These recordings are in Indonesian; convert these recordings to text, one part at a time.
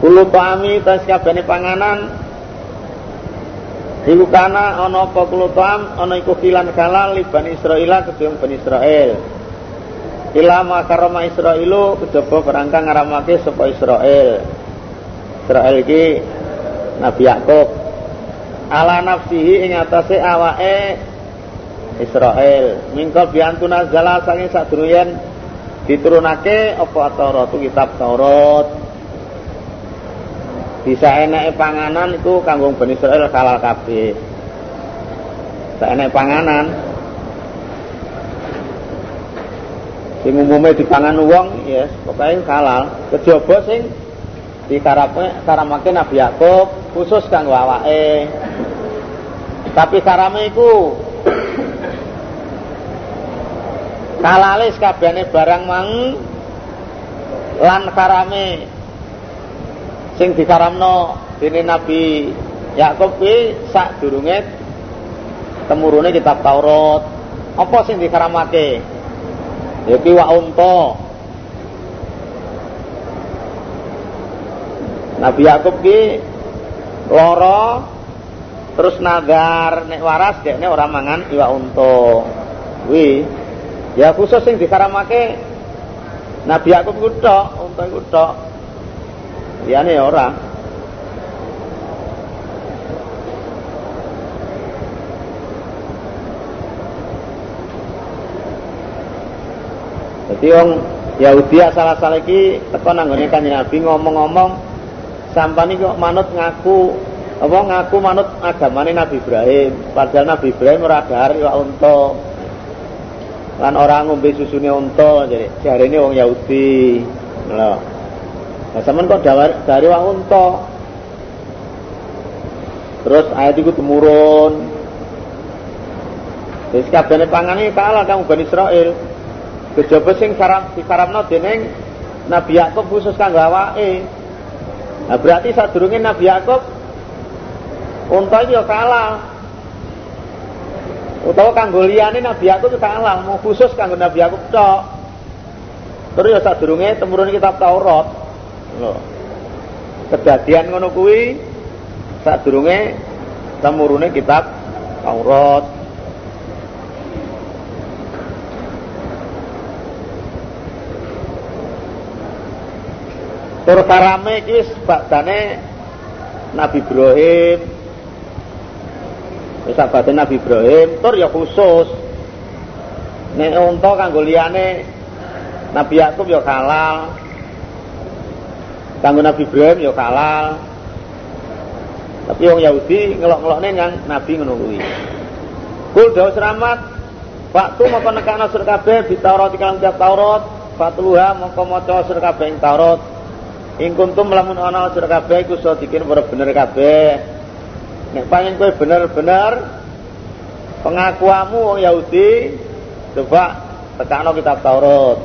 Kulo pami tas kabehane panganan Iku kana ana apa kulo tam ana iku filan halal li Bani Israil kedue Bani Israil. Ila makarama Israilu kejaba berangkang ngaramake sapa Israil. Israil iki Nabi Yakub ala nafsihi ing atase awake Israel mingko biantuna zala saking sadruyen diturunake apa Taurat? Kitab Taurat. Bisa enek panganan itu kanggo Bani Israel halal kabeh. Bisa enek panganan. Sing umume dipangan wong ya yes, pokoknya halal. Kejaba sing dikarapke karamake Nabi Yakub khusus kanggo awake. Tapi karame iku kalale kabehane barang mang lan karame sing dikaramno dene Nabi Yakub kuwi sak durunge temurune kitab Taurat. Apa sing dikaramake? Ya ki wa unta. Nabi Yakub ki terus nagar nek waras dekne ora mangan iwak unta. Kuwi Ya khusus sing dikaramake Nabi Yakub ku tok, unta iku tok. Liyane ya ora. Jadi wong Yahudi asal-asal iki teko nanggone Kanjeng Nabi ngomong-ngomong sampani kok manut ngaku apa ngaku manut agamane Nabi Ibrahim padahal Nabi Ibrahim ora dahar iwak unta lan orang ngombe susune unta jadi jarene wong Yahudi. Lho nah sampean kok dari wong unta? Terus ayat itu temurun Wis kabehane pangane kalah kamu Bani Israil. Kejaba sing karam dikaramno dening Nabi Yakub khusus kanggo awake. Nah berarti sadurunge Nabi Yakub unta iki ya kalah utawa kanggo liyane Nabi Yakub itu kalah mau khusus kanggo Nabi Yakub tok. Terus ya sadurunge temurun kitab Taurat. Lho. Kedadian ngono kuwi sadurunge temurune kitab Taurat. Tur karame iki wis badane Nabi Ibrahim sahabate Nabi Ibrahim tur ya khusus. Nek unta kanggo liyane Nabi Yakub ya halal. Kanggo Nabi Ibrahim ya halal. Tapi wong Yahudi ngelok-ngelokne yang Nabi kuwi. Kul dawu seramat Waktu maka nekana sur kabeh di Taurat iklan tiap Taurat. Fatluha maka maca sur kabeh ing Taurat. Ing kuntum lamun ana sur kabeh iku sadikin ora bener kabeh Nek pengen kowe bener-bener pengakuanmu wong Yahudi, coba tekakno kitab Taurat.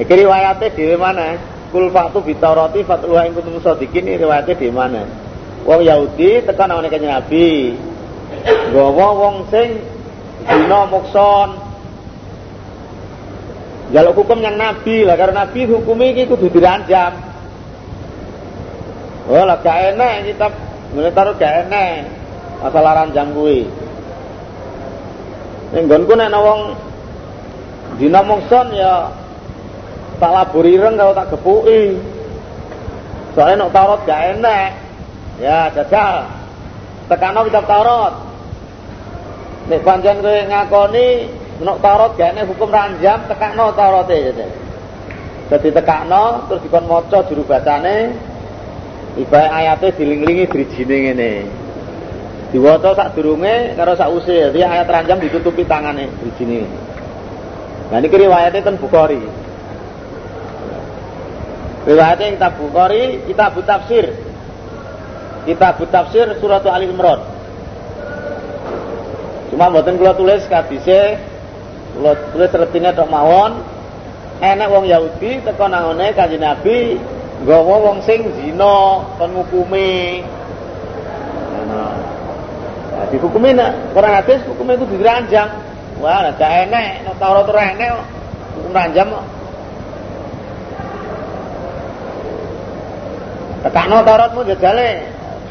Iki riwayate dhewe mana? Kul fatu bi Taurati fatluha ing kuntum sadiqin riwayate dhewe mana? Wong Yahudi tekan nang kanjeng Nabi. Gawa wong sing zina mukson. Jaluk hukum yang Nabi lah karena Nabi hukum ini kudu diranjam. Oh lah gak enak kitab Ngene taruh gak enek masalah ranjang kuwi. Ning nggonku nek wong dina mungson ya tak laburi ireng kalau tak gepuki. Soalnya nek Taurat gak enek. Ya jajal. Tekano kitab Taurat. Nek pancen kowe ngakoni nek Taurat gak enek hukum ranjam tekakno Taurate. Jadi tekakno terus dikon maca juru bacane Ibarat ayatnya diling-lingi drijine ngene. Diwaca sak durunge karo sak usih. Jadi ayat ranjam ditutupi tangane drijine. Nah ini riwayatnya ten Bukhari. Riwayatnya yang kitab Bukhari, kitab tafsir. Kitab tafsir surat Ali Imran. Cuma mboten kula tulis kadise kula tulis retine tok mawon. Enek wong Yahudi teko nangone Kanjeng Nabi nggawa wong sing zina kon nah, hukume nah di hukume kurang hadis hukume itu diranjang. Wah ada enek nek tawrat enek hukum ranjang. kok. Tekakno tawratmu jajale,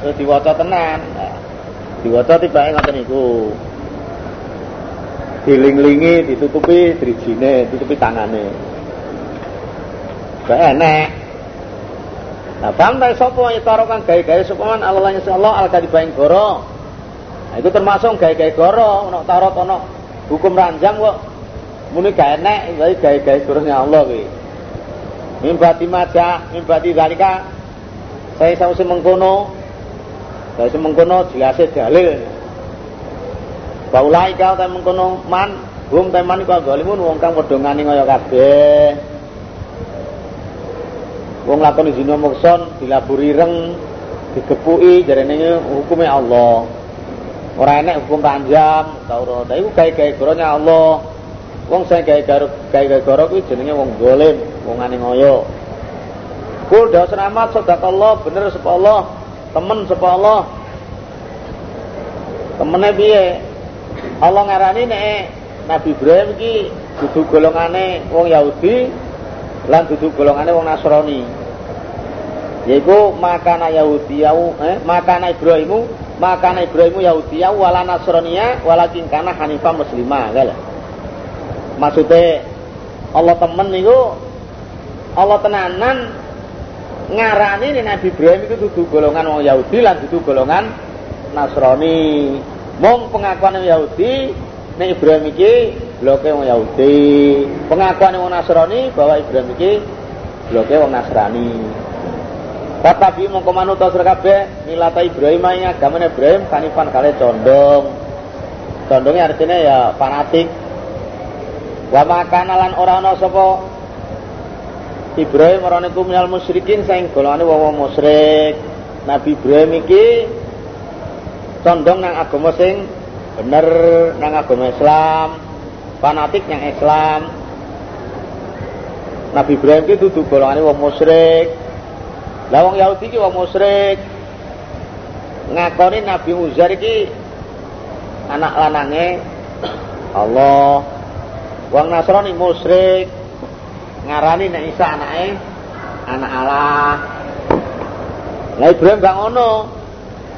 ya diwaca tenan. Diwaca tibake ngoten itu diling-lingi ditutupi drijine ditutupi tangane. Gak enek. Paham ta sapa itaro kang gawe-gawe sapa man Allah Allah al kadibaing goro. Nah, itu termasuk gawe-gawe goro, ana tarot hukum ranjang kok. Muni gak enek, berarti gawe-gawe goronya Allah kuwi. Mimbati maja, mimbati zalika saya sausi mengkono saya semengkono jelasnya dalil Baulai kau tapi mengkono man Hum teman iku zalimun wong kang padha ngani kaya kabeh. Wong lakoni zina mukson dilaburi reng, digepuki jarene hukume Allah. Ora enek hukum panjang, ta ora. Iku gawe-gawe goronya Allah. Wong sing gawe gawe goro kuwi jenenge wong zalim, wong ngani ngoyo. Kul dah selamat Allah bener sapa Allah, temen sapa Allah. Temene piye? Allah ngarani nek Nabi Ibrahim iki dudu golongane wong Yahudi lan dudu golongane wong Nasrani. Yaiku makana Yahudi yau eh makana Ibrahimu makana Ibrahimu Yahudi yau wala Nasraniya walakin kana Hanifah muslimah gala. Maksudnya Allah temen niku Allah tenanan ngarani nih Nabi Ibrahim itu dudu golongan wong Yahudi lan dudu golongan Nasrani. Mong pengakuan Yahudi nek Ibrahim iki bloke wong Yahudi. Pengakuan wong Nasrani bahwa Ibrahim iki bloke wong Nasrani. Tetapi mongko manut sira kabeh milata Ibrahim ing agama Ibrahim kanifan kale condong. Condongnya artinya ya fanatik. Wa makana lan ora ana sapa Ibrahim ora niku minal musyrikin saing golongane wong musyrik. Nabi Ibrahim iki condong nang agama sing bener nang agama Islam fanatik yang Islam. Nabi Ibrahim itu dudu golongane wong musyrik. Lah wong Yahudi iki wong musyrik. Ngakoni Nabi Uzair iki anak lanange Allah. Wong Nasrani musyrik. Ngarani nek Isa anake anak Allah. Lah Ibrahim gak ngono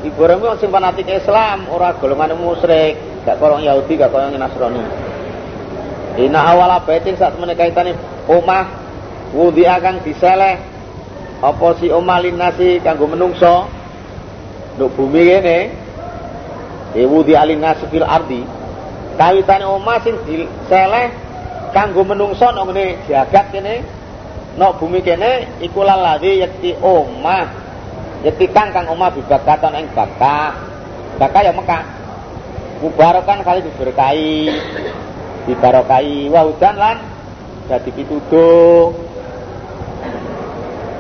Ibrahim itu sing fanatik Islam, ora golongan musyrik, gak kolong Yahudi, gak kolong Nasrani. Ina awal baitin saat menika itane omah wudi akan diseleh. Apa si omah linasi kanggo menungso? Nduk bumi kene. E wudi alinasi fil ardi. Kawitane omah sing diseleh kanggo menungso nang ngene jagat kene. Nok bumi kene iku laladi yakti omah Yetikan kang omah bibakaton ing bakah. Bakah ya Mekah. Mubarokan kali diberkahi. Dibarokai wa hudan lan dadi pituduh.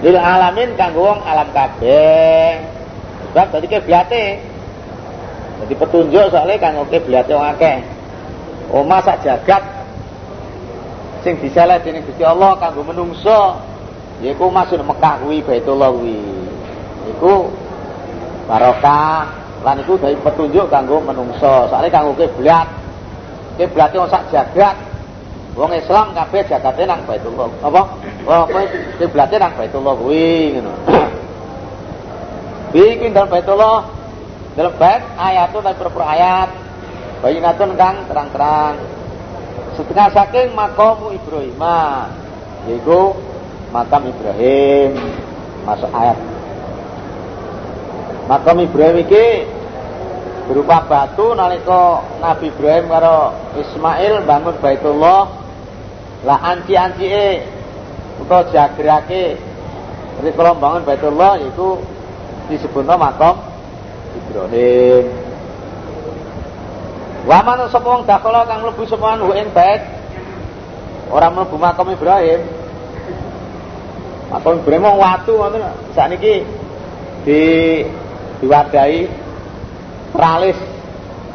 Lil alamin kanggo wong alam kabeh. Sebab dadi kiblate. Dadi petunjuk soalnya kanggo kiblate wong akeh. Omah sak jagat sing diseleh dening Gusti Allah kanggo menungso yaiku masuk Mekah kuwi Baitullah kuwi iku barokah. Lan iku dari petunjuk kanggo menungso. Soalnya kanggo kiblat. Kiblat wong sak jagat. Wong Islam kabeh jagate nang Baitullah. Apa? Wong kiblate nang Baitullah kuwi ngono. Iki dalam Baitullah. Dalam bait ayatun dan per ayat. Bayinatun kang terang-terang. Setengah saking makomu Ibrahim. Yaitu makam Ibrahim. Masuk ayat Makam Ibrahim iki berupa batu nalika Nabi Ibrahim karo Ismail bangun Baitullah. Lah anci-ancike utawa jagrake rikala bangun Baitullah itu disebutna makam Ibrahim. Wa man sapa wong dakhala kang mlebu sapa ing bait ora mlebu makam Ibrahim. Makam Ibrahim wong watu ngoten sakniki di diwadahi tralis.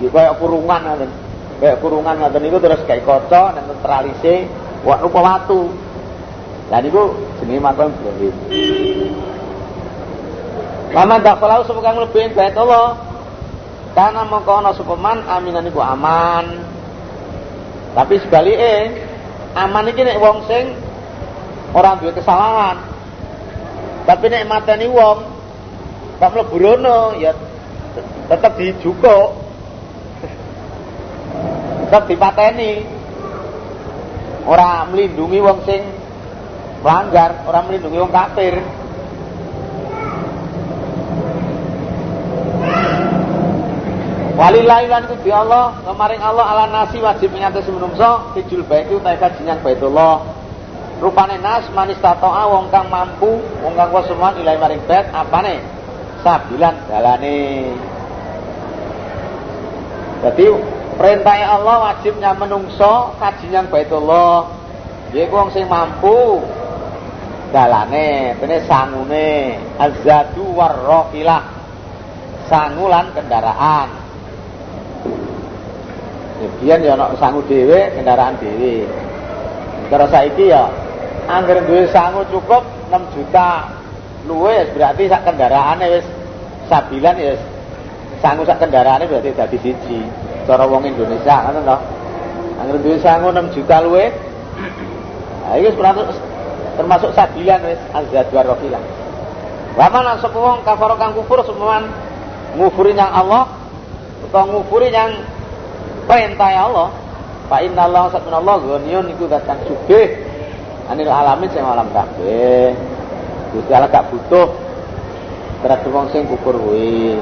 Di kayak kurungan ngoten. Kayak kurungan ngoten niku terus kayak kaca dan tralise wa rupa watu. Lan niku jenenge makam Ibrahim Lama dakhalau sapa kang mlebu bait Allah karena mongko ana sapa man aminan iku aman. Tapi sebaliknya aman iki nek wong sing ora duwe kesalahan. Tapi nek mateni wong Kok mlebu rono ya tetep dijukuk. Tetep dipateni. Ora melindungi wong sing melanggar, ora melindungi wong kafir. Walillahi lan di Allah, kemaring Allah ala nasi wajib mengatas menungso kijul baitu utahe kajian Baitullah. Rupane nas manis tatoa wong kang mampu, wong kang kuasuman ilai maring bait apane? Sabilan dalane. Jadi perintahnya Allah wajibnya menungso kajian Baitullah. Yaiku wong sing mampu dalane, bene sangune, azadu warrokilah. Sangulan kendaraan. Biyen ya ana sangu dhewe, kendaraan dhewe. Terus saiki ya angger duwe sangu cukup 6 juta luwe berarti sak kendaraane wis sabilan ya sangu sak kendaraane berarti dadi siji. Cara wong Indonesia ngono to. Angger duwe sangu 6 juta luwe. Nah, iki termasuk sabilan wis azad wa rafilah. Wa man sapa wong kafir kang kufur semuan ngufuri yang Allah utawa ngufuri yang perintah Allah Fa inna Allah satun Allah ghaniyun iku zat kang sugih anil alamin sing alam kabeh. Gusti Allah gak butuh terhadap wong sing kufur kuwi.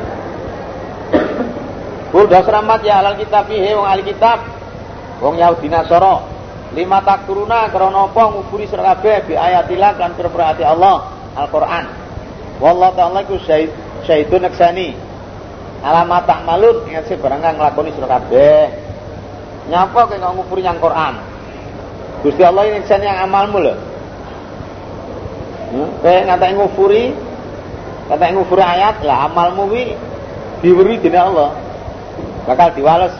Udah seramat ya alal kitab he wong ahli kitab. Wong Yahudi Nasara. Lima takuruna krana apa ngufuri sira kabeh bi ayatillah kan pira Allah Al-Qur'an. Wallahu ta'ala iku syahid syahidun naksani alamat tak malut ingat barang kang nglakoni sira kabeh nyapa kowe nggak ngupuri yang Quran Gusti Allah ini yang amalmu lho hmm? kowe ngatai ngufuri ngatai ngufuri ayat lah amalmu wi diwiri dina Allah. Bakal diwales.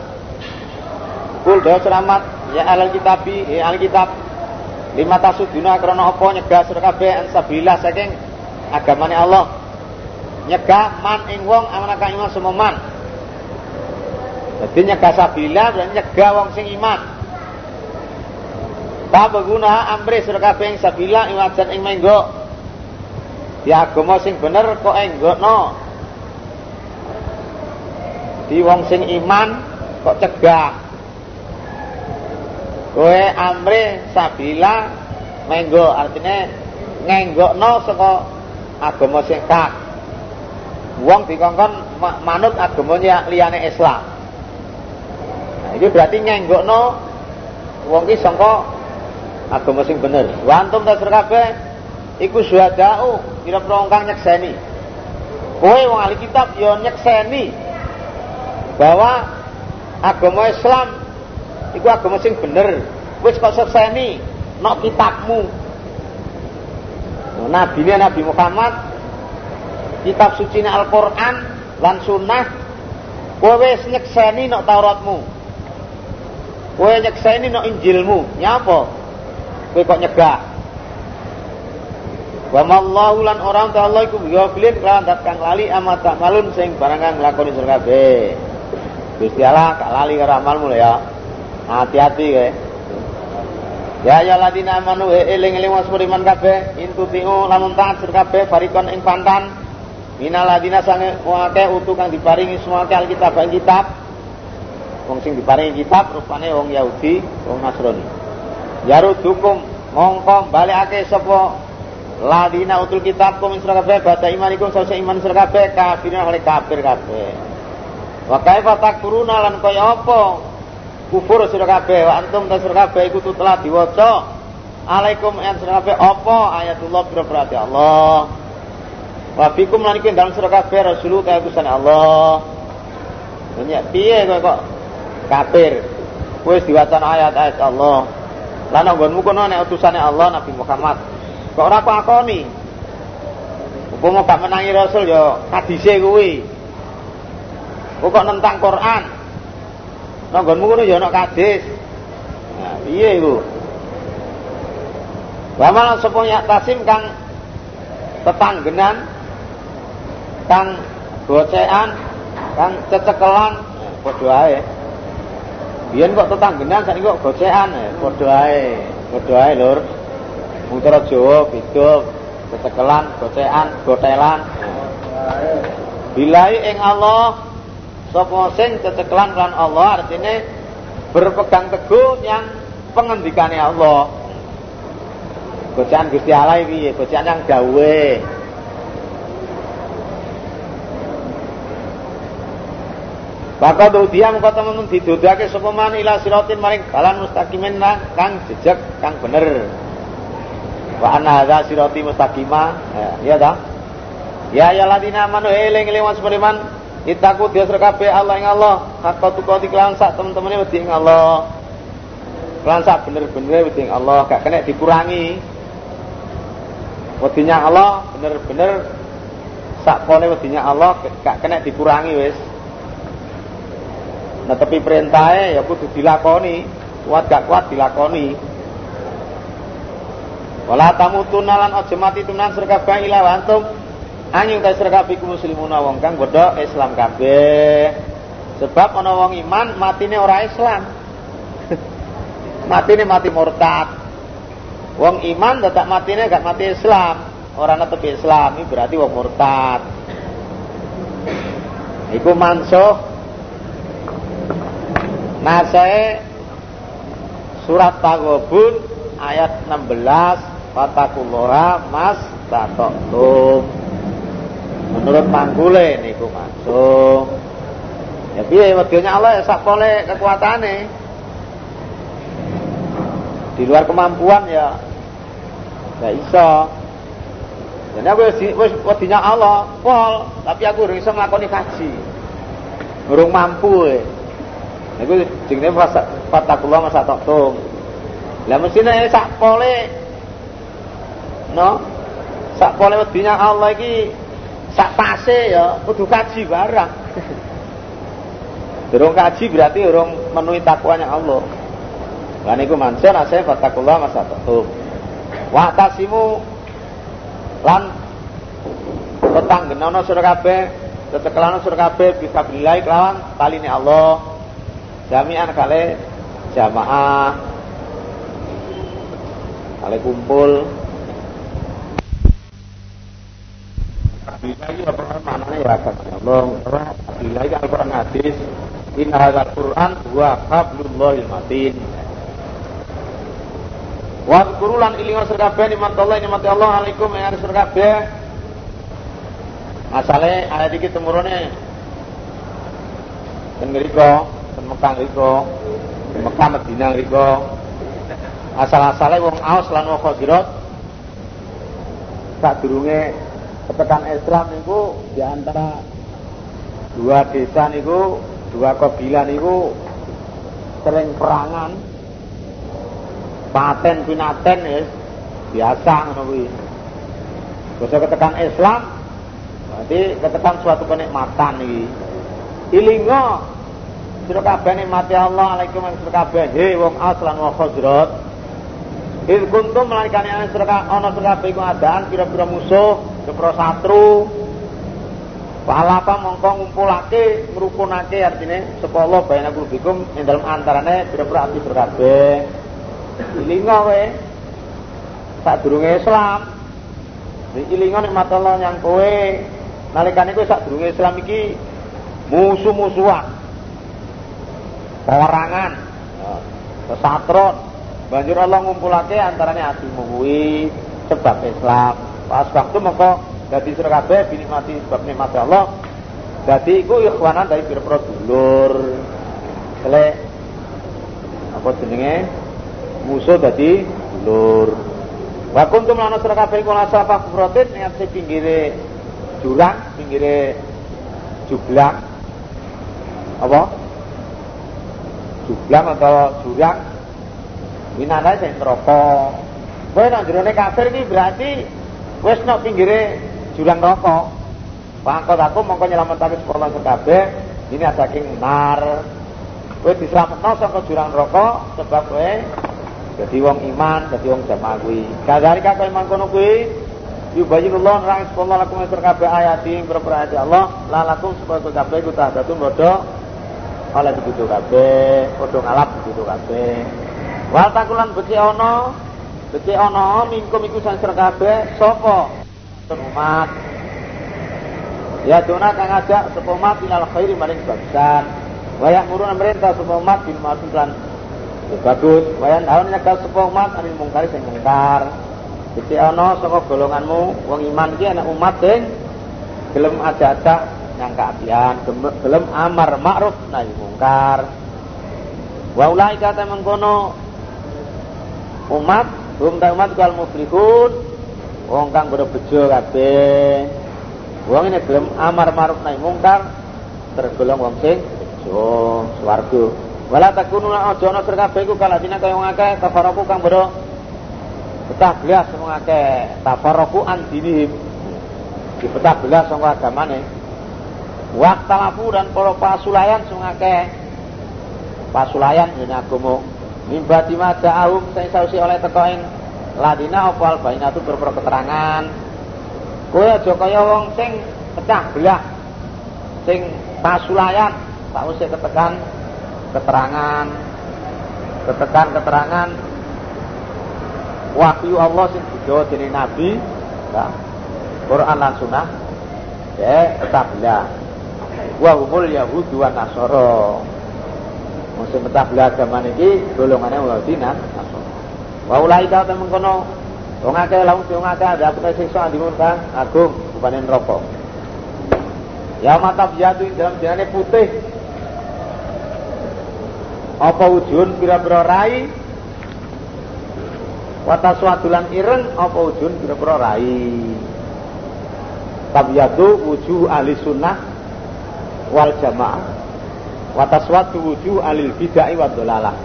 Kul dawa selamat ya alal kitabi ya al kitab. Lima tasuduna krana apa nyegah sira kabeh ansabilillah saking agamane Allah. Nyegah man ing wong amanaka iman semua man. Jadi nyegah sabila berarti nyegah wong sing iman. Tak berguna amri surah kabeh sabila iwajan ing menggo di agama sing bener kok enggokno di wong sing iman kok cegah kowe amri sabila menggo artinya ngenggokno saka agama sing kak wong dikongkon manut agamanya liyane Islam. Nah, itu berarti nyenggokno wong ki sangka agama sing bener. Wa antum tasir kabeh iku syuhada'u kira-kira kang nyekseni. Kowe wong ahli kitab ya nyekseni bahwa agama Islam iku agama sing bener. Wis kok sekseni nok kitabmu. Nabi ini Nabi Muhammad kitab suci Al-Qur'an lan sunnah kowe nyekseni nok Tauratmu. Kowe nyekseni nok Injilmu. Nyapa? Kowe kok nyegah? Wa mallahu lan orang ta Allah iku ghafilin dat kang lali amat tak malun sing barang nglakoni sira kabeh. Gusti Allah gak lali karo amalmu ya. Hati-hati kowe. Ya ya ladina amanu eling-eling wasmuriman kabeh intutiu lamun taat sira kabeh farikon ing pantan Minaladina sange wong utuh kang diparingi semua alkitab ing kitab. Wong sing diparingi kitab rupane wong Yahudi, wong Nasrani. Yarudukum mongko balikake sapa ladina utul kitab kum sira kabeh sawise iman sira kabeh kafirin oleh kafir kabeh. Wa kaifa takfuruna lan kaya apa kufur sira kabeh wa antum ta sira kabeh iku telah diwaca alaikum ya sira kabeh apa ayatullah berarti Allah Wa fikum lan iku dalem sira kabeh rasul kaya utusan Allah. Dunya piye kowe kok kafir? Wis diwacan ayat-ayat Allah. Lan nggonmu kono nek utusane Allah Nabi Muhammad. Kok ora akoni? Upama gak menangi rasul ya hadise kuwi. Kok nentang Quran. Nang nggonmu kono ya ana hadis. Nah, piye iku? Wa malah sapa tasim kang tetanggenan kang gocean, kang cecekelan, padha ae. Biyen kok tetanggenan sakniki kok gocean, padha ae. Padha ae, Lur. Mutara Jawa beda, cecekelan, gocean, gotelan. Bilai ing Allah sapa sing ceceklan kan Allah artinya berpegang teguh yang pengendikane Allah. Bacaan Gusti Allah iki, bacaan yang gawe. Maka dia muka temen didodake sapa man ila siratin maring dalan mustaqimin kang jejeg kang bener. Wa anna hadza sirati mustaqima. Ya, iya ta? Ya ya ladina amanu eling-eling was beriman Itaku dia serkabe Allah ing Allah. Hakka tuka diklan sak temen-temene wedi ing Allah. Kelan sak bener-bener wedi ing Allah. Gak kena dikurangi. Wedinya Allah bener-bener Sak kone wedinya Allah Gak kena dikurangi wis. Nah tapi perintahnya ya kudu dilakoni, kuat gak kuat dilakoni. Wala tamutuna lan aja mati tunan serkabeh ila antum anjing ta serkabeh muslimuna wong kang bodho Islam kabeh. Sebab ana wong iman matine ora Islam. matine mati murtad. Wong iman tetap matine gak mati Islam, ora netepi Islam, ini berarti wong murtad. Iku mansuh Nasai surat Tagobun ayat 16 Fatakullaha mas tatoktum Menurut panggule niku masuk Ya piye wedine Allah ya sak pole kekuatane. Di luar kemampuan ya ya iso. Jadi aku wis wedine Allah, pol, tapi aku ora iso nglakoni kaji. Urung mampu e. Niku jenenge fatakullah masa taktum. Lah mesine sak pole no sak pole wedine Allah iki sak pase ya kudu kaji barang. Durung kaji berarti urung menuhi takwanya Allah. Lah niku mansur asih fatakullah masa taktum. Wa tasimu lan petang genono sira kabeh tetekelana sira kabeh bisa bilai kelawan taline Allah jami'an kali jamaah kali kumpul Bilahi Al-Quran maknanya ya akan Allah Bilahi Al-Quran hadis In al-Quran Wa qablullahil matin Wa kurulan ilingan sergabe Nimat Allah Nimat Allah Alaikum Yang ada sergabe Masalahnya ayat ini temurunnya Dan ngeriko Mekah riko Mekah Madinah riko asal-asale wong Aus lan wong Khazraj sadurunge ketekan Islam niku di antara dua desa niku dua kabilah niku sering perangan. Paten pinaten ya biasa ngono kuwi. Bisa ketekan Islam berarti ketekan suatu kenikmatan iki. Ilingo Sira kabeh nikmati Allah alaikum sira kabeh. He wong aslan wa khazrat. Il kuntum melalikane ana sira ana sira kabeh iku adaan pira-pira musuh, pira satru. Palapa mongko ngumpulake ngrukunake artine sepolo baina kulubikum ing dalem antarane pira-pira ati sira kabeh. Ilinga kowe sadurunge Islam. Ilinga nikmat Allah yang kowe nalikane kowe sadurunge Islam iki musuh-musuhan perangan kesatron banjur Allah ngumpulake antaranya hatimu kuwi sebab Islam pas waktu mengko dadi sira kabeh binikmati sebab nikmat Allah. Dadi iku ikhwanan dari pira-pira dulur. Kele apa jenenge? Musuh dadi dulur. Wa kuntum lana sira kabeh iku nasa kufratin? Ing atase pinggire jurang pinggire jublang. Apa? Jublang atau jurang. Winana sing neraka. Kowe nek jerone kafir iki berarti wis nek pinggire jurang neraka pangkot aku mongko nyelametake sekolah kabeh ini saking nar kowe diselametno saka jurang neraka sebab kowe jadi wong iman jadi wong jamaah kuwi. Kadari kakek mangkono kuwi yubayyinullah nerang sekolah lakum kabeh ayat ing berperaya Allah lalakum supaya kabeh ku tahdatun bodoh oleh begitu kabeh padha ngalap begitu kabeh. Wal takulan beci ana beci ana mingkum iku sang kabeh sapa umat Ya dona kang ngajak sapa umat ilal khairi maring bagusan. Wayak muruna merintah sapa umat bil ma'ruf lan bagus. Wayan haun nyegah sapa umat anil mungkar sing mungkar. Jadi ana saka golonganmu wong iman iki ana umat sing gelem ajak-ajak yang keapian, gelem amar ma'ruf nahi mungkar. Wa ulaika ta mengkono umat, hum ta umat kal muflihun, wong kang bejo kabeh. Wong ini gelem amar ma'ruf nahi mungkar tergolong wong sing bejo swarga. Wala takunu la aja ana kabeh iku kaladina kaya wong akeh kafaraku kang bedo pecah belas wong akeh tafarraqu an dinihim dipecah belas saka agamane Waktalafu dan para pasulayan sing akeh. Pasulayan dene agama. Mimba dimada aum sing sausi oleh tekoin ladina apa albainatu berpro keterangan. Kowe aja kaya wong sing pecah belah. Sing pasulayan sausi ketekan keterangan ketekan keterangan wahyu Allah sing digawa dening nabi ya. Quran lan sunah ya pecah belah wa humul yahudu wa nasara musim betah belah agama niki golongane Yahudi nan wa ulai ka temen wong akeh wong akeh ada apa siksa di murka agung rupane neraka. Ya mata biadu dalam jenane putih. Apa ujun pira-pira rai? Wataswadulan ireng apa ujun pira-pira rai? Tabiatu wujuh ahli sunnah wal jamaah wa taswatu wujuh alil bid'ah wa dhalalah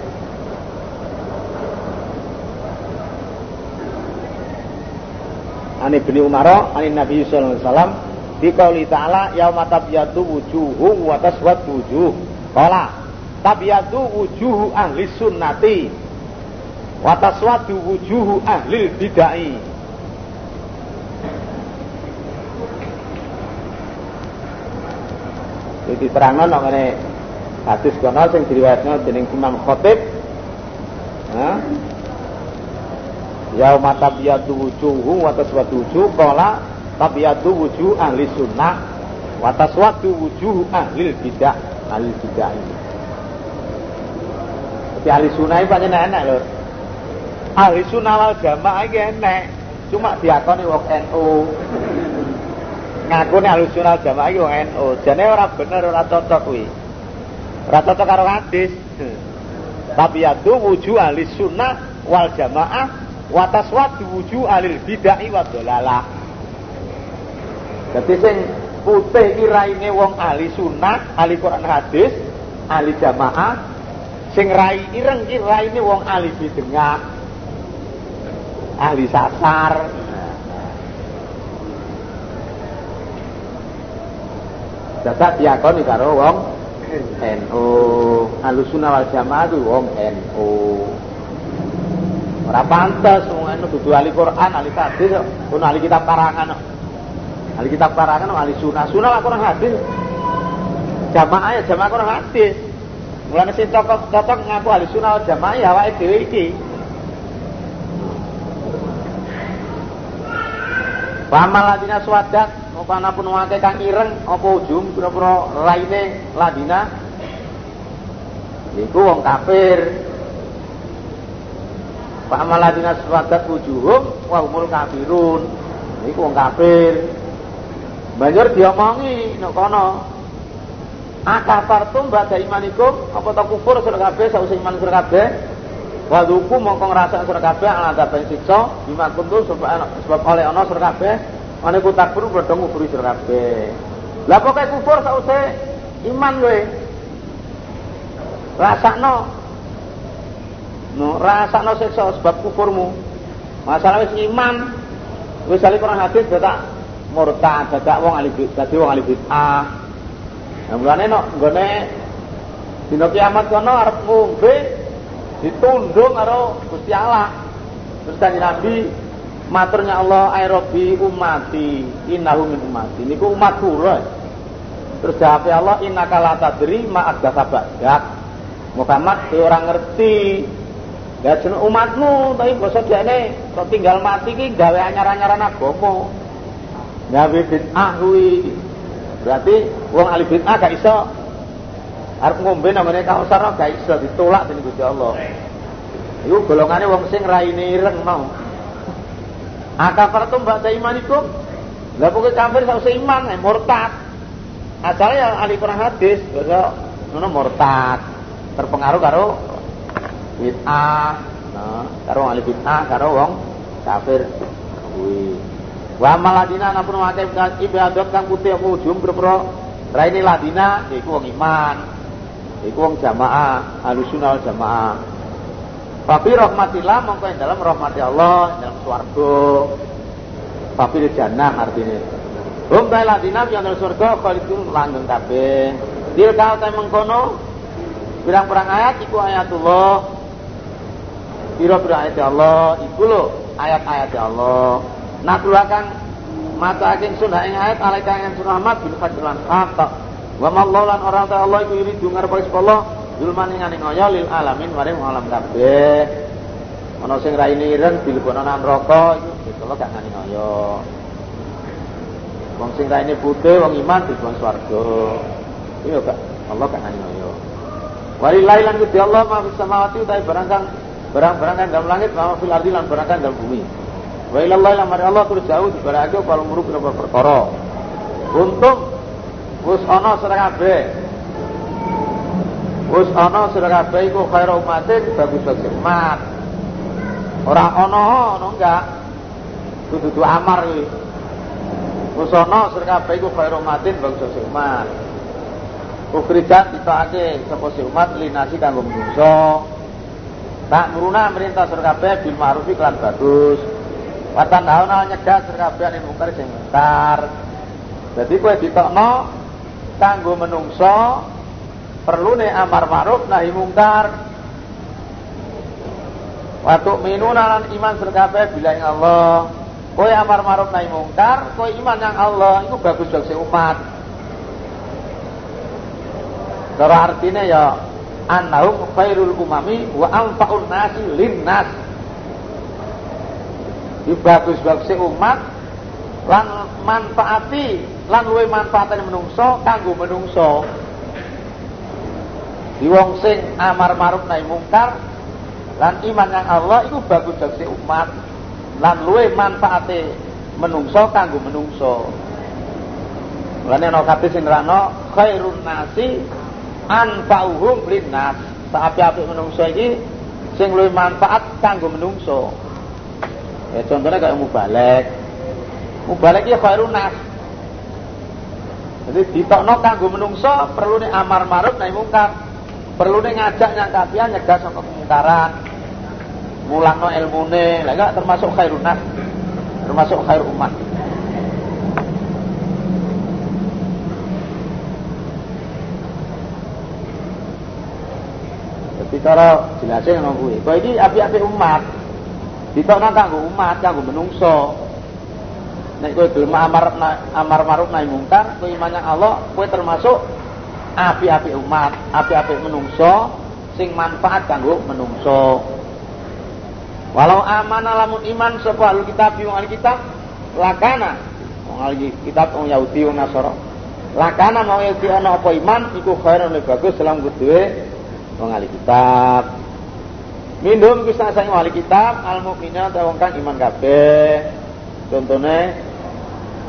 Ani bin Umar ani Nabi sallallahu alaihi wasallam di qauli ta'ala yauma tabyatu wujuhu wa taswatu wujuh qala tabyatu wujuhu ahli sunnati. Wa taswatu wujuhu ahli bid'ah diterangno ngene hadis kono sing diriwayatno dening Imam Khatib. Ha? Yauma tabyatu wujuhu wa taswatu wujuh qala tabyatu wujuh ahli sunnah wa taswatu wujuh ahli bidah ahli bidah ini. Jadi ahli sunnah ini banyak enak lho. Ahli sunnah wal jamaah iki enak. Cuma diakoni wong NU ngaku nih alusional jamaah yo NU. Jane ora bener ora cocok kuwi. Cocok karo hadis. Tapi ya tu wuju ahli sunnah wal jamaah wa taswadu wuju ahli bid'ah wa dolalah. Dadi sing putih iki raine wong ahli sunnah, ahli Quran hadis, ahli jamaah, sing rai ireng iki raine wong ahli bid'ah, ahli sasar, Dadak diakoni karo wong NU. Alusuna wal Jamaah itu wong NU. Ora pantes wong NU dudu ahli Quran, ahli hadis, ono ahli kitab karangan. Ahli kitab karangan ahli sunah. Sunah Quran hadis. Jamaah ya jamaah Quran hadis. Mulane sing cocok ngaku ahli sunah wal Jamaah ya awake dhewe iki. Pamal ladina Mupana pun wake kang ireng apa ujung pira-pira raine ladina. Iku wong kafir. Pak ladina swadat wujuhum wa humul kafirun. Iku wong kafir. Banjur diomongi nek kono. Akafartum ba'da imanikum apa ta kufur sira kabeh sausé iman sira kabeh. Wa duku mongko ngrasakake sira kabeh ana ben siksa bima kuntu sebab oleh ana sira kabeh Ane ku takfur padha nguburi sira kabeh. Lah pokoke kufur sause iman kowe. Rasakno. No, rasakno siksa sebab kufurmu. Masalah wis iman. Wis ali Quran hadis dadak murtad, dadak wong ahli dadi wong ahli bid'ah. Nah, mulane nek nggone dina kiamat kono arep ngombe ditundung karo Gusti Allah. Terus kanjeng Nabi maturnya Allah aerobi umati innahu min umati niku umat kula terus jawab Allah innaka la tadri ma adza ba'dak. Muhammad kowe ora ngerti. Ya jeneng umatmu tapi basa dene kok tinggal mati ki gawe anyar-anyaran agama? Gawe bid'ah kuwi. Berarti wong ahli bid'ah gak iso. Arep ngombe namanya kausar gak iso ditolak dening Gusti Allah. Iku golongane wong sing raine ireng mau. Akafartum ba'da imanikum? Lah pokoke kafir sak iman, eh, murtad. Asalnya yang ahli Quran hadis, besok ngono murtad. Terpengaruh karo bid'ah, nah, karo ahli bid'ah, karo wong kafir. Kuwi. Wa maladina napun makai ibadat kang putih apa ujung berpro raine ladina iku wong iman. Iku wong jamaah, alusunal jamaah. Tapi rahmatillah mongko ing dalam rahmati Allah, dalam swarga. Tapi di jannah artinya. Hum ta ladina yang dalam surga khalidun langgeng kabeh. Dil kau ta mengkono pirang-pirang ayat iku ayatullah. Pira-pira ayat Allah iku lho ayat-ayat Allah. Natulakan mata aking sunah ing ayat alaika ing sunah mat bil fadlan haqq. Wa mallahu lan ora ta Allah iku iri dungar pa Allah Zulman ing ning ngoyo lil alamin maring alam kabeh. Ana sing raine ireng dilebono nang neraka iku Allah gak ngani ngoyo. Wong sing raine putih wong iman dilebono swarga. Iya gak Allah gak ngani ngoyo. Walillahi lan Gusti Allah ma fis samawati utawi barang kang barang-barang kang dalam langit wa fil ardi lan barang kang dalam bumi. Wa ilallahi lan mari Allah terus jauh dibarake kalau muruk perkara. Untung wis ana sira kabeh Wis ana sira kabeh iku khairu umatin bagus bagus umat. Ora ana ana enggak. Kudu amar kuwi. Wis ana sira kabeh iku khairu umatin bagus bagus umat. Ukrijat ditake sapa si umat linasi kanggo manungsa. Tak muruna merintah sira kabeh bil ma'ruf lan bagus. Watan dauna nyegah sira kabeh ning mungkar sing mungkar. Dadi kowe ditokno kanggo menungso perlu nih amar ma'ruf nahi mungkar. Waktu minuna lan iman serkabe bila yang Allah. Kowe amar ma'ruf nahi mungkar kowe iman yang Allah itu bagus bagi umat. Cara artinya ya annahum khairul umami wa anfa'un nasi linnas. Itu bagus bagi umat lan manfaati lan luwe manfaatane menungso kanggo menungso di wong sing amar ma'ruf nahi mungkar lan iman yang Allah itu bagus bagi umat lan luwe manfaate menungso kanggo menungso Lane ana kabeh sing nerano khairun nasi anfa'uhum linnas. Saapi-api menungso iki sing luwih manfaat kanggo menungso. Ya contohnya kayak mubalek. Mubalek ya khairun nas. Jadi ditokno kanggo menungso perlu nih amar ma'ruf nahi mungkar perlu nih ngajak nyangkapian nyegah sama kemungkaran mulangno ilmune. Lah enggak termasuk khairun nas. Termasuk khair umat jadi cara jelasnya yang kuwi kok ini api-api umat. Ditokno kanggo umat kanggo menungso. Nek kowe gelem amar amar maruf nahi mungkar kowe iman Allah kowe termasuk api-api umat, api-api menungso sing manfaat kanggo menungso. Walau amanah lamun iman sapa ahli kitab wong ahli kitab lakana wong kitab wong Yahudi wong Nasara. Lakana mau Yahudi ana apa iman iku khairan lebih bagus dalam kuduwe wong kitab. Minum kisah ahli kitab al kang iman kabeh. Contone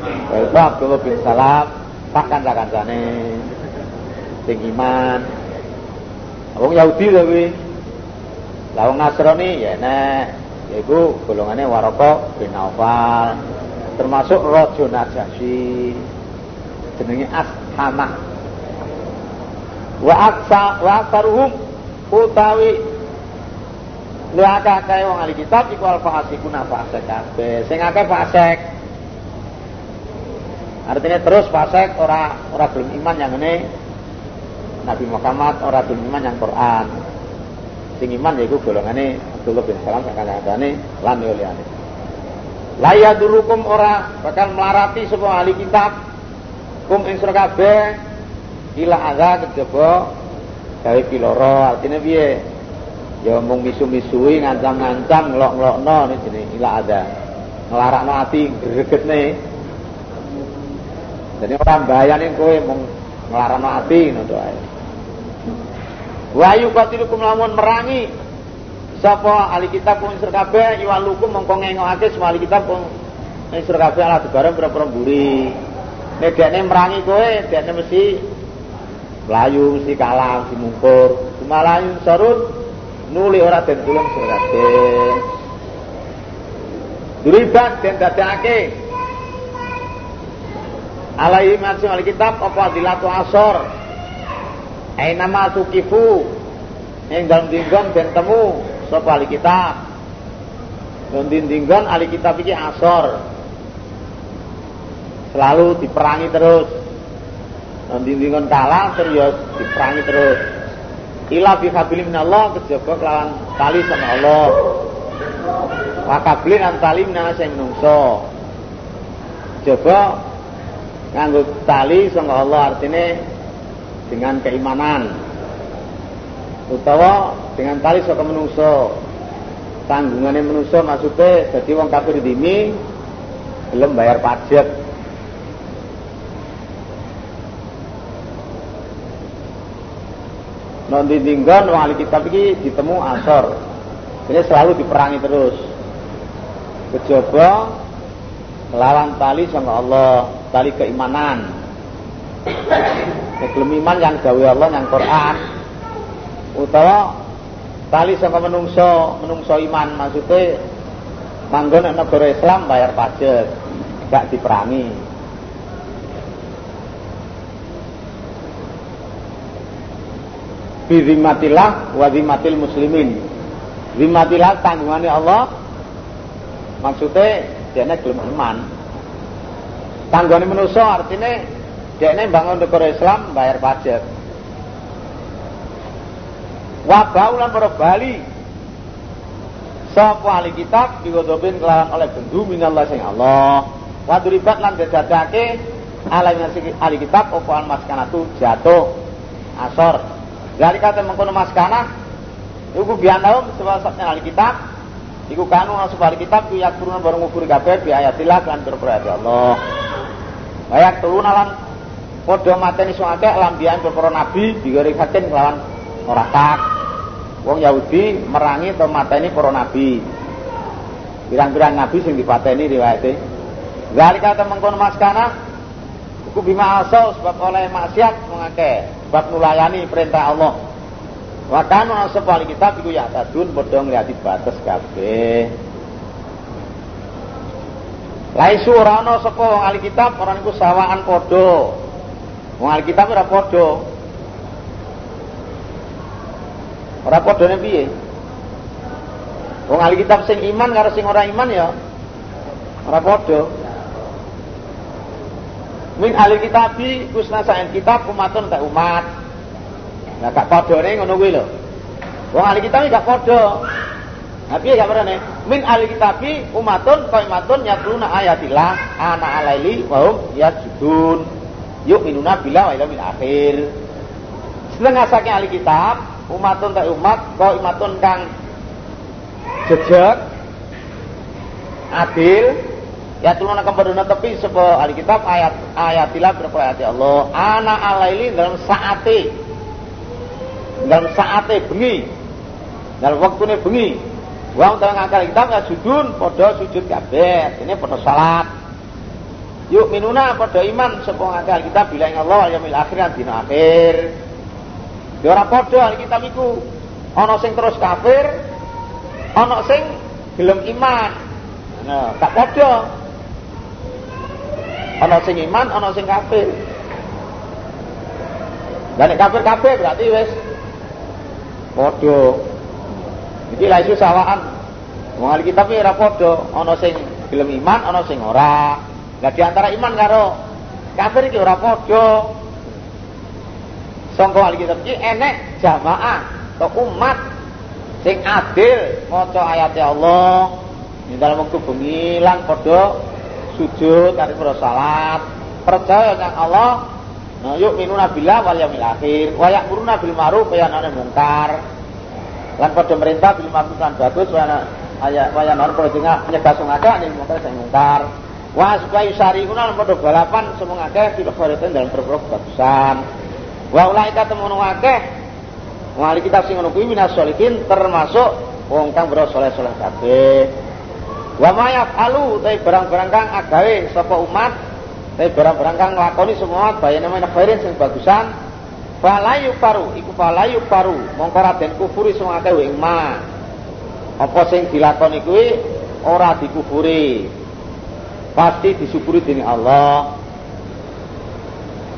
Baik Abdullah bin Salam tak kanca-kancane sing iman. Wong Yahudi lho kuwi. Lah wong Nasrani ya nek yaiku golongane Waraka bin Naufal termasuk Raja Najasyi. Jenenge Ashamah. Wa aksa wa aksaruhum utawi lu akeh wong ahli kitab iku al fasikun fasik kabeh. Sing akeh fasik. Artinya terus fasik ora ora belum iman yang ini Nabi Muhammad ora iman yang Quran. Sing iman yaiku golongane Abdullah bin Salam sakane lan liyane. La yadurukum ora bakal melarati semua ahli kitab kum ing sira kabeh ila adza kejaba gawe piloro artine piye ya mung misu-misui ngancam-ngancam ngelok-ngelokno ini jenenge ila adza nglarakno ati gregetne Jadi orang bayani kowe mung nglarano ati ngono ae. Wa yuqatilukum lamun merangi sapa ahli kitab pun sir kabeh iwalukum mongko ngengokake semua ahli kitab pun sir kabeh ala bareng pira-pira mburi. Nek dekne merangi kowe, dekne mesti melayu mesti kalah, mesti mungkur. Kumalayu sarun nuli ora den tulung sir kabeh. Duribat den dadake alaihi masih alkitab apa dilatu asor aina ma tukifu ing dalem dinggon ben temu. Sapa alkitab dan dinggon alkitab iki asor. Selalu diperangi terus. Dan dinggon kalah terus ya diperangi terus. Ila fi habilin minallah kejaba kelawan tali sama Allah. Wa kablin an tali minana sing menungso. Coba nganggo tali sangka Allah artinya dengan keimanan utawa dengan tali saka menungso. Tanggungannya menungso maksudnya jadi wong kafir dimi belum bayar pajak. Non wong ahli kitab iki ditemu asor. Ini selalu diperangi terus. Kejaba lawan tali sama Allah tali keimanan Gelem iman yang gawe Allah yang Quran. Utawa tali sama menungso menungso iman. Maksudnya manggon negara Islam bayar pajak. Gak diperangi. Bizimatillah wa zimatil muslimin. Zimatillah tanggungannya Allah. Maksudnya dia gelem iman. Tanggane manusa artine dekne bangun negara Islam bayar pajak. Wa baulan para bali sapa ahli kitab digodobin kelawan oleh bendu minallah sing Allah. Wa duribat lan alai ahli kitab apa al maskanatu jatuh asor. Dari kata mengkono maskanah iku bianaum sebab ahli kitab Iku kanu asup ahli kitab ku yakuruna bareng ngufuri kabeh bi ayatillah lan berperayat Allah. Bayak telu nalan padha mateni sing akeh lambian para nabi digorekaken kelawan ora tak. Wong Yahudi merangi atau mateni para nabi. Pirang-pirang nabi sing dipateni riwayate. Zalika temengkon maskana iku bima asal sebab oleh maksiat mengake sebab nulayani perintah Allah. Wa kanu asal kitab iku ya tadun padha ngliati batas kabeh. Laisu ora ana sapa wong ahli kitab sawaan padha. Wong ahli kitab ora padha. Ora padane piye? Wong ahli kitab sing iman karo sing ora iman ya ora padha. Min ahli kitabi kusna saen kitab umatun tak umat. Lah gak padane ngono kuwi lho. Wong ahli kitab gak padha. Nabi ya nih min ahli kitabi umatun qaimatun yatluna ayatillah ana alaili wa hum yasjudun yu'minuna bila wa yaumil akhir. Setengah saking ahli kitab umatun tak umat qaimatun kang jejak adil ya tuluna kembali tepi sebuah ahli kitab ayat ayatilah berapa ayat Allah ana alaili dalam saate dalam saate bengi dalam waktunya bengi Wong tengah ngakal kita nggak sujud, podo sujud kabeh. Ini podo salat. Yuk minuna podo iman sepong ngakal kita bilang Allah ya mil akhir dina akhir. Di ora podo kita miku. Ono sing terus kafir, ono sing gelem iman. Nah, tak podo. Ono sing iman, ono sing kafir. Dan kafir kafir berarti wes podo. Iki lha isu sawaan. Wong kitab ora padha, ana sing gelem iman, ana sing ora. Lah di antara iman karo kafir iki ora padha. Sangka ahli kitab iki enek jamaah atau umat sing adil maca ayat Allah. Di dalam waktu bengi lan padha sujud karo para salat. Percaya nang Allah Nah, yuk minuna billah wal yaumil akhir wa ya'muruna bil ma'ruf wa yanhauna munkar lan padha merintah bil ma'ruf lan bagus wana aya waya nor padha nyegah sing akeh ning mungkar sing mungkar Wa supaya yusariuna padha balapan semua akeh fil khairatin dalam perkara kebagusan. Wa ulaika temono akeh Wali kita sing ngono kuwi minas sholihin termasuk wong kang bro soleh-soleh kabeh. Wa ma yafalu te barang-barang kang agawe sapa umat te barang-barang kang nglakoni semua bayane men khairin sing bagusan falayu paru iku falayu paru mongko raden kufuri sing akeh ing ma. Apa sing dilakoni ora dikufuri. Pasti disyukuri dening Allah.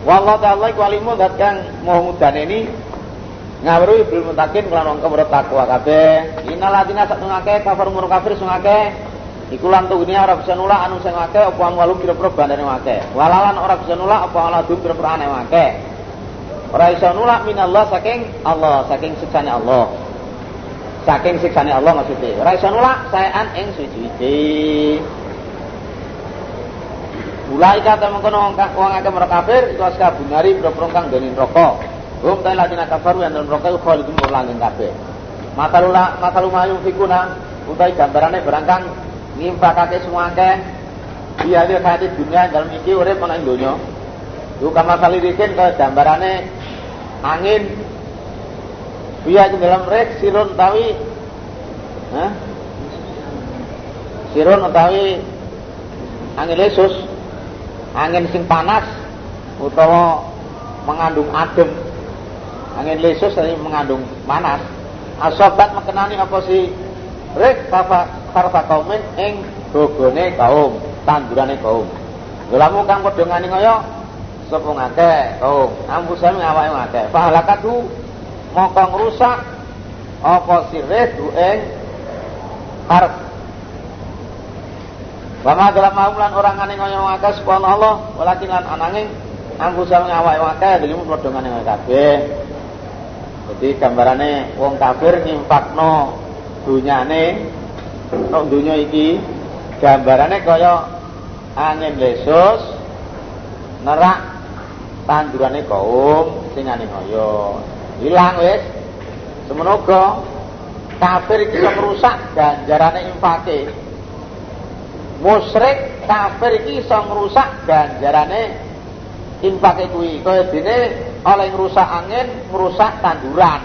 Wallahu ta'ala iku alimun dat kang mau ngudane ini. Ngawru bil mutakin kelan wong kemrut takwa kabeh. Innal ladina satungake kafir mur kafir sungake iku lan dunia ora bisa nulak anu sing akeh apa walu kira-kira bandane akeh. Walalan ora bisa nulak apa aladum kira-kira ane akeh. Ora iso nulak minallah saking Allah saking siksane Allah. Saking siksane Allah maksudnya. Ora iso nulak saean ing suci-suci Mulai kata mengkono wong akeh kafir iku askabunari boro-boro kang dening rokok Hum ta ladina kafaru yang dalam rokok khalidun ulangin kabeh. Matalula matalu mayu fikuna utai gambarane berangkang ngimpakake semua akeh iya dia kaya dunia dalam iki urip ana ing donya. Iku kama salirikin kaya gambarane angin Iya di dalam rek sirun tawi Hah? Sirun utawi angin lesus angin sing panas utawa mengandung adem. Angin lesus tadi mengandung panas. Asobat mengenani apa sih? Rek kafa karfa kaumin ing gogone kaum tandurane kaum. Gelamu kang padha ngani ngoyo sapa ngake kaum? Ampusane awake ngake fahalakatu moko ngrusak apa du ing harf Wama dalam maumlan orang ngani ngoyo ngake subhanallah walakin lan ananging ampusane awake ngake dilimu ngoyo kabeh. Jadi gambarannya wong kafir nyimpakno dunyane. Tok dunya iki gambarannya kaya angin lesus nerak tandurane kaum sing ane kaya. Ilang wis. Semenaga kafir iki iso ngrusak ganjarane infake musyrik kafir iki iso ngrusak ganjarane infake kuwi kaya dene oleh ngerusak angin, ngerusak tanduran.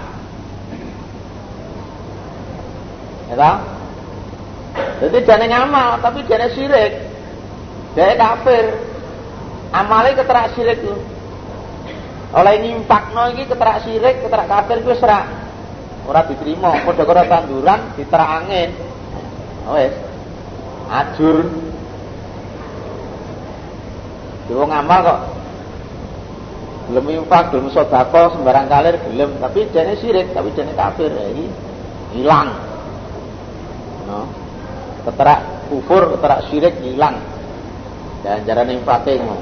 Ya? Jadi jane ngamal, tapi jane sirik. Dia kafir. Amale keterak sirik itu. Oleh nyimpakno iki keterak sirik, keterak kafir kuwi serak. Ora diterima, padha karo tanduran diterak angin. Wis. Ajur. Wong ngamal kok gelem infak, gelem sedekah sembarang kalir gelem, tapi jane sirik, tapi jane kafir ya hilang. No. Keterak kufur, keterak sirik hilang. Ganjaran infake ngono.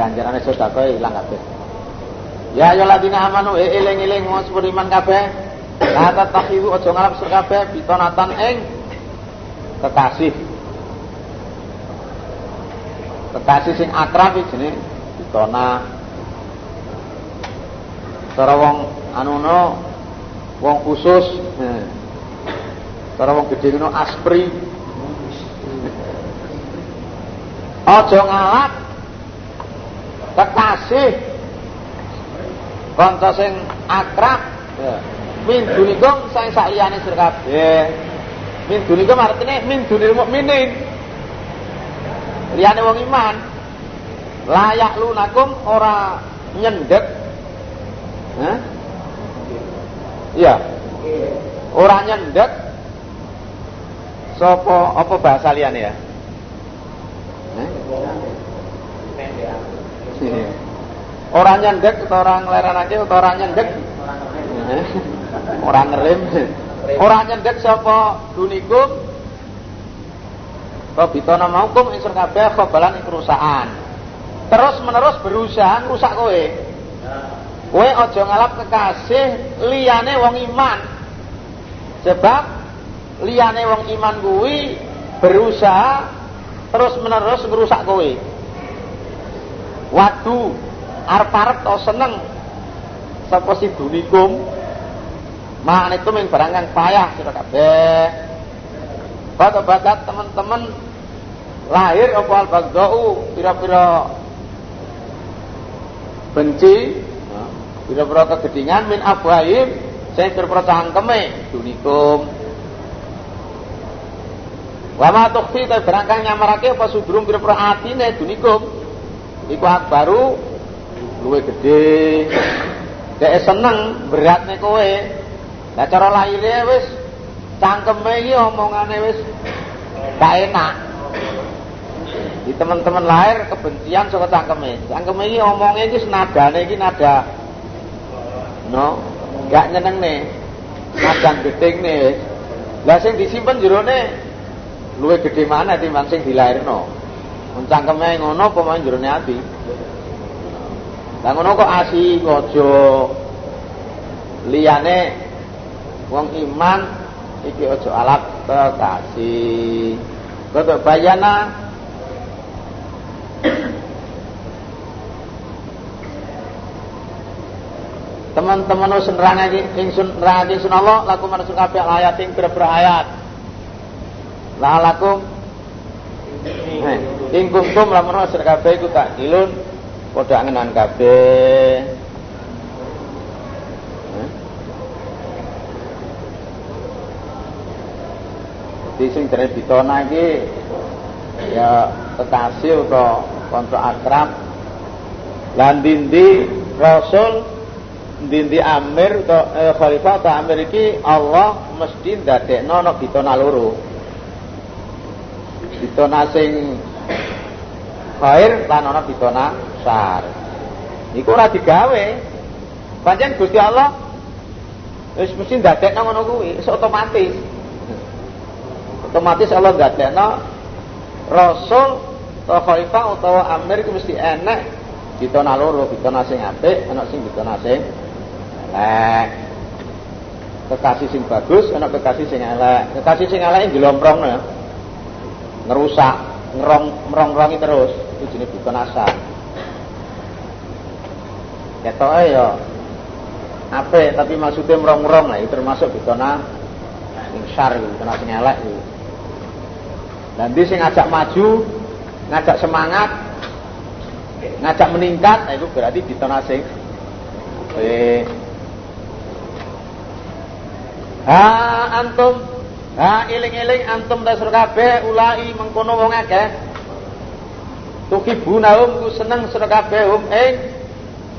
Ganjaran sedekah hilang kabeh. Ya ya ladina amanu e eling-eling wong iman kabeh. Kata takhiru aja ngalap sir kabeh bitonatan ing kekasih. Kekasih sing akrab jenenge bitona cara wong anuno wong khusus cara wong gede ngono aspri. Aja ngalap kekasih. Kanca sing akrab min dunikum sing saliyane sira kabeh min dunikum artine min dunil mukminin liyane wong iman layak lunakum ora nyendek Hah? Iya. Ora nyendek sapa apa bahasa liyane ya? Orang nyendek atau orang ngleranake atau orang nyendek? Orang ngerem. Orang nyendek sapa dunikum? Kabitana maukum ing kabeh khobalan kerusakan. Terus menerus berusaha rusak kowe. Kowe aja ngalap kekasih liyane wong iman. Sebab liyane wong iman kuwi berusaha terus menerus ngerusak kowe. Waduh, arep-arep seneng sapa si dunikum Mak itu min barang payah sira kabeh. Bakat-bakat teman-teman lahir apa al baghdau pira-pira benci pira-pira kegedingan min afwahim sing pira-pira cangkeme dunikum. Wa ma tukhfi ta berangkang nyamarake apa sudrum pira-pira atine dunikum. Iku baru luwe gede. Dek seneng beratne kowe lah cara lahirnya wis cangkeme iki omongane wis gak enak. Di teman-teman lahir kebencian saka cangkeme. Cangkeme iki omongnya iki senadane iki nada no gak nyenengne nadang gedhingne wis. Lah sing disimpen jerone luwih gedhe mana timbang sing dilahirno. Mun cangkeme ngono apa main jerone ati. Lah ngono kok asih aja liyane wong iman iki aja alat kekasih kok bayana. Teman-teman wis nerangake ingsun nerangake ingsun Allah lakum manusun kabeh ayat ing ayat. La lakum. Eh, ing kuntum lamun wis kabeh iku tak dilun padha angenan kabeh Di sing dari ditona iki ya kekasih atau konco akrab. Lan dindi rasul dindi amir atau eh, khalifah atau amir iki Allah mesti ndadekno ana ditona loro. Ditona sing khair lan ana ditona sar iku ora digawe. Pancen Gusti Allah wis mesti ndadekno ngono kuwi otomatis otomatis Allah ndadekno rasul atau khalifah utawa amir itu mesti enak ditona loro ditona sing apik ana sing ditona sing elek. Kekasih sing bagus ana kekasih sing elek. Kekasih sing elek njlomprong ya. Ngerusak ngerong merong-rongi terus itu jenis bukan asa ketoke ya apik tapi maksudnya merong-merong lah itu termasuk bitona sing syar bitona sing elek gitu. Dan di sing ngajak maju, ngajak semangat, ngajak meningkat, nah itu berarti ditona sing eh Ha antum. Ha iling-iling antum dasar kabeh ulai mengkono wong akeh. Tukibunahum ku seneng sira kabeh hum ing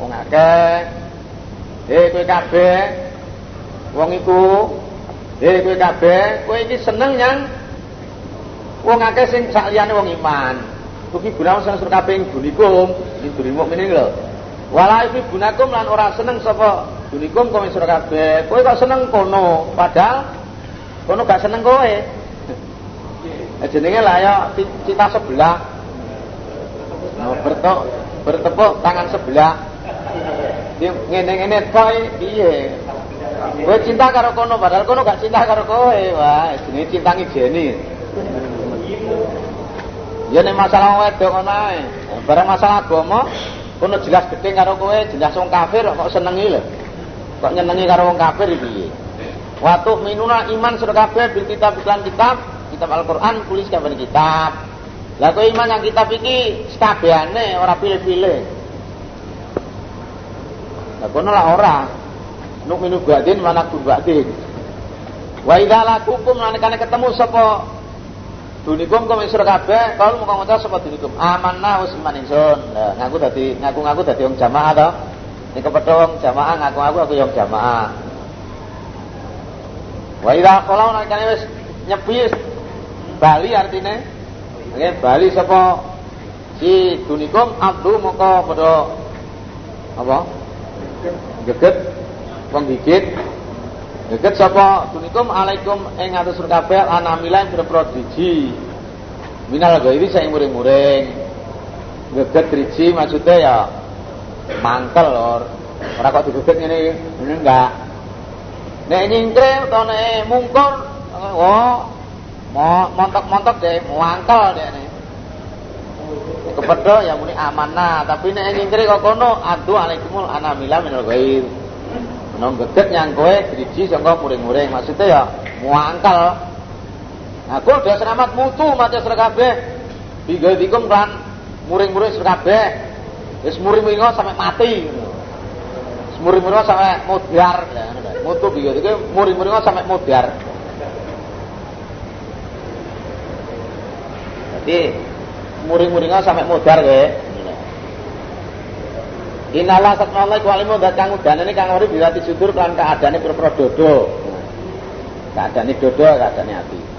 wong akeh. Eh kowe kabeh. Wong iku. Eh kowe kabeh. Kowe iki seneng yang wong akeh sing sak liyane wong iman. Ugi gunawan seneng sira kabeh dunikum, duni mukminin lho. Wala iku gunakum lan ora seneng sapa dunikum kowe sira kabeh. Kowe kok seneng kono, padahal kono gak seneng kowe. Eh jenenge lah ya cita sebelah. Nah, bertok bertepuk tangan sebelah. Ngene-ngene kok piye? Kowe cinta karo kono padahal kono gak cinta karo kowe. Wah, jenenge cinta ngijeni. Ya nek masalah wedok ngono ae. Barang masalah agama, kono jelas gedhe karo kowe, jelas wong kafir kok senengi lho. Kok nyenengi karo wong kafir piye? Wa minuna iman sira kabeh bil kitab iklan kitab, kitab Al-Qur'an tulis kabeh kitab. Lah iman yang kitab iki sekabehane ora pilih-pilih. Lah kono lah ora. Nuk minu badin mana badin. Wa idza lakukum lan ketemu sapa Dunikum kok isra kabeh, kalau mau maca sapa dunikum? Amanna wis iman ingsun. Lah ngaku dadi ngaku-ngaku dadi wong jamaah to. Nek kepethuk wong jamaah ngaku-ngaku aku wong jamaah. Wa idza qala nalikane wis nyepi bali artine Oke, bali sapa si dunikum abdu moko padha apa? Geget wong Geget sapa dunikum alaikum ing atus kabeh anamilan pira-pira driji. Minal ghairi sing muring-muring. Geget driji maksudnya ya mangkel lor. Ora kok digeget ngene ngene enggak. Nek nyingkre utawa nek mungkur oh montok-montok deh muangkel deh nih. Kepedho ya muni amanah, tapi nek nyingkre kok kono adu alaikumul anamila minal ghairi. Nong gedet yang kowe muring-muring. Maksudnya ya muangkel. Nah, kowe udah selamat mutu mati sira kabeh. Bigatikum kan muring-muring kabeh. Wis muring-muring sampai mati. Muring-muring sampai mudar ya Mutu bigatikum muring-muring sampai mudar. Jadi muring-muring sampai mudar kowe. Inala satnallah ku alimu dat kang udane kang ori bisa disudur kan keadaane pira-pira dodo. Keadaane dodo, keadaane ati.